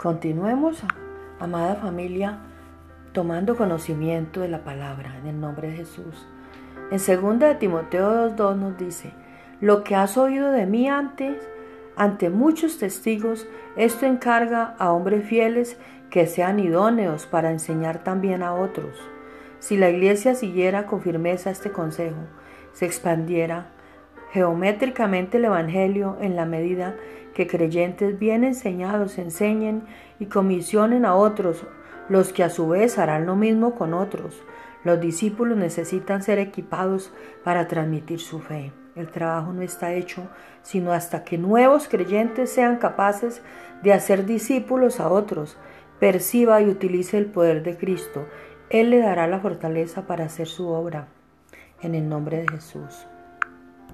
Continuemos, amada familia, tomando conocimiento de la palabra en el nombre de Jesús. En 2 de Timoteo 2.2 nos dice, lo que has oído de mí antes, ante muchos testigos, esto encarga a hombres fieles que sean idóneos para enseñar también a otros. Si la iglesia siguiera con firmeza este consejo, se expandiera geométricamente el Evangelio en la medida que creyentes bien enseñados enseñen y comisionen a otros, los que a su vez harán lo mismo con otros. Los discípulos necesitan ser equipados para transmitir su fe. El trabajo no está hecho sino hasta que nuevos creyentes sean capaces de hacer discípulos a otros, perciba y utilice el poder de Cristo. Él le dará la fortaleza para hacer su obra. En el nombre de Jesús.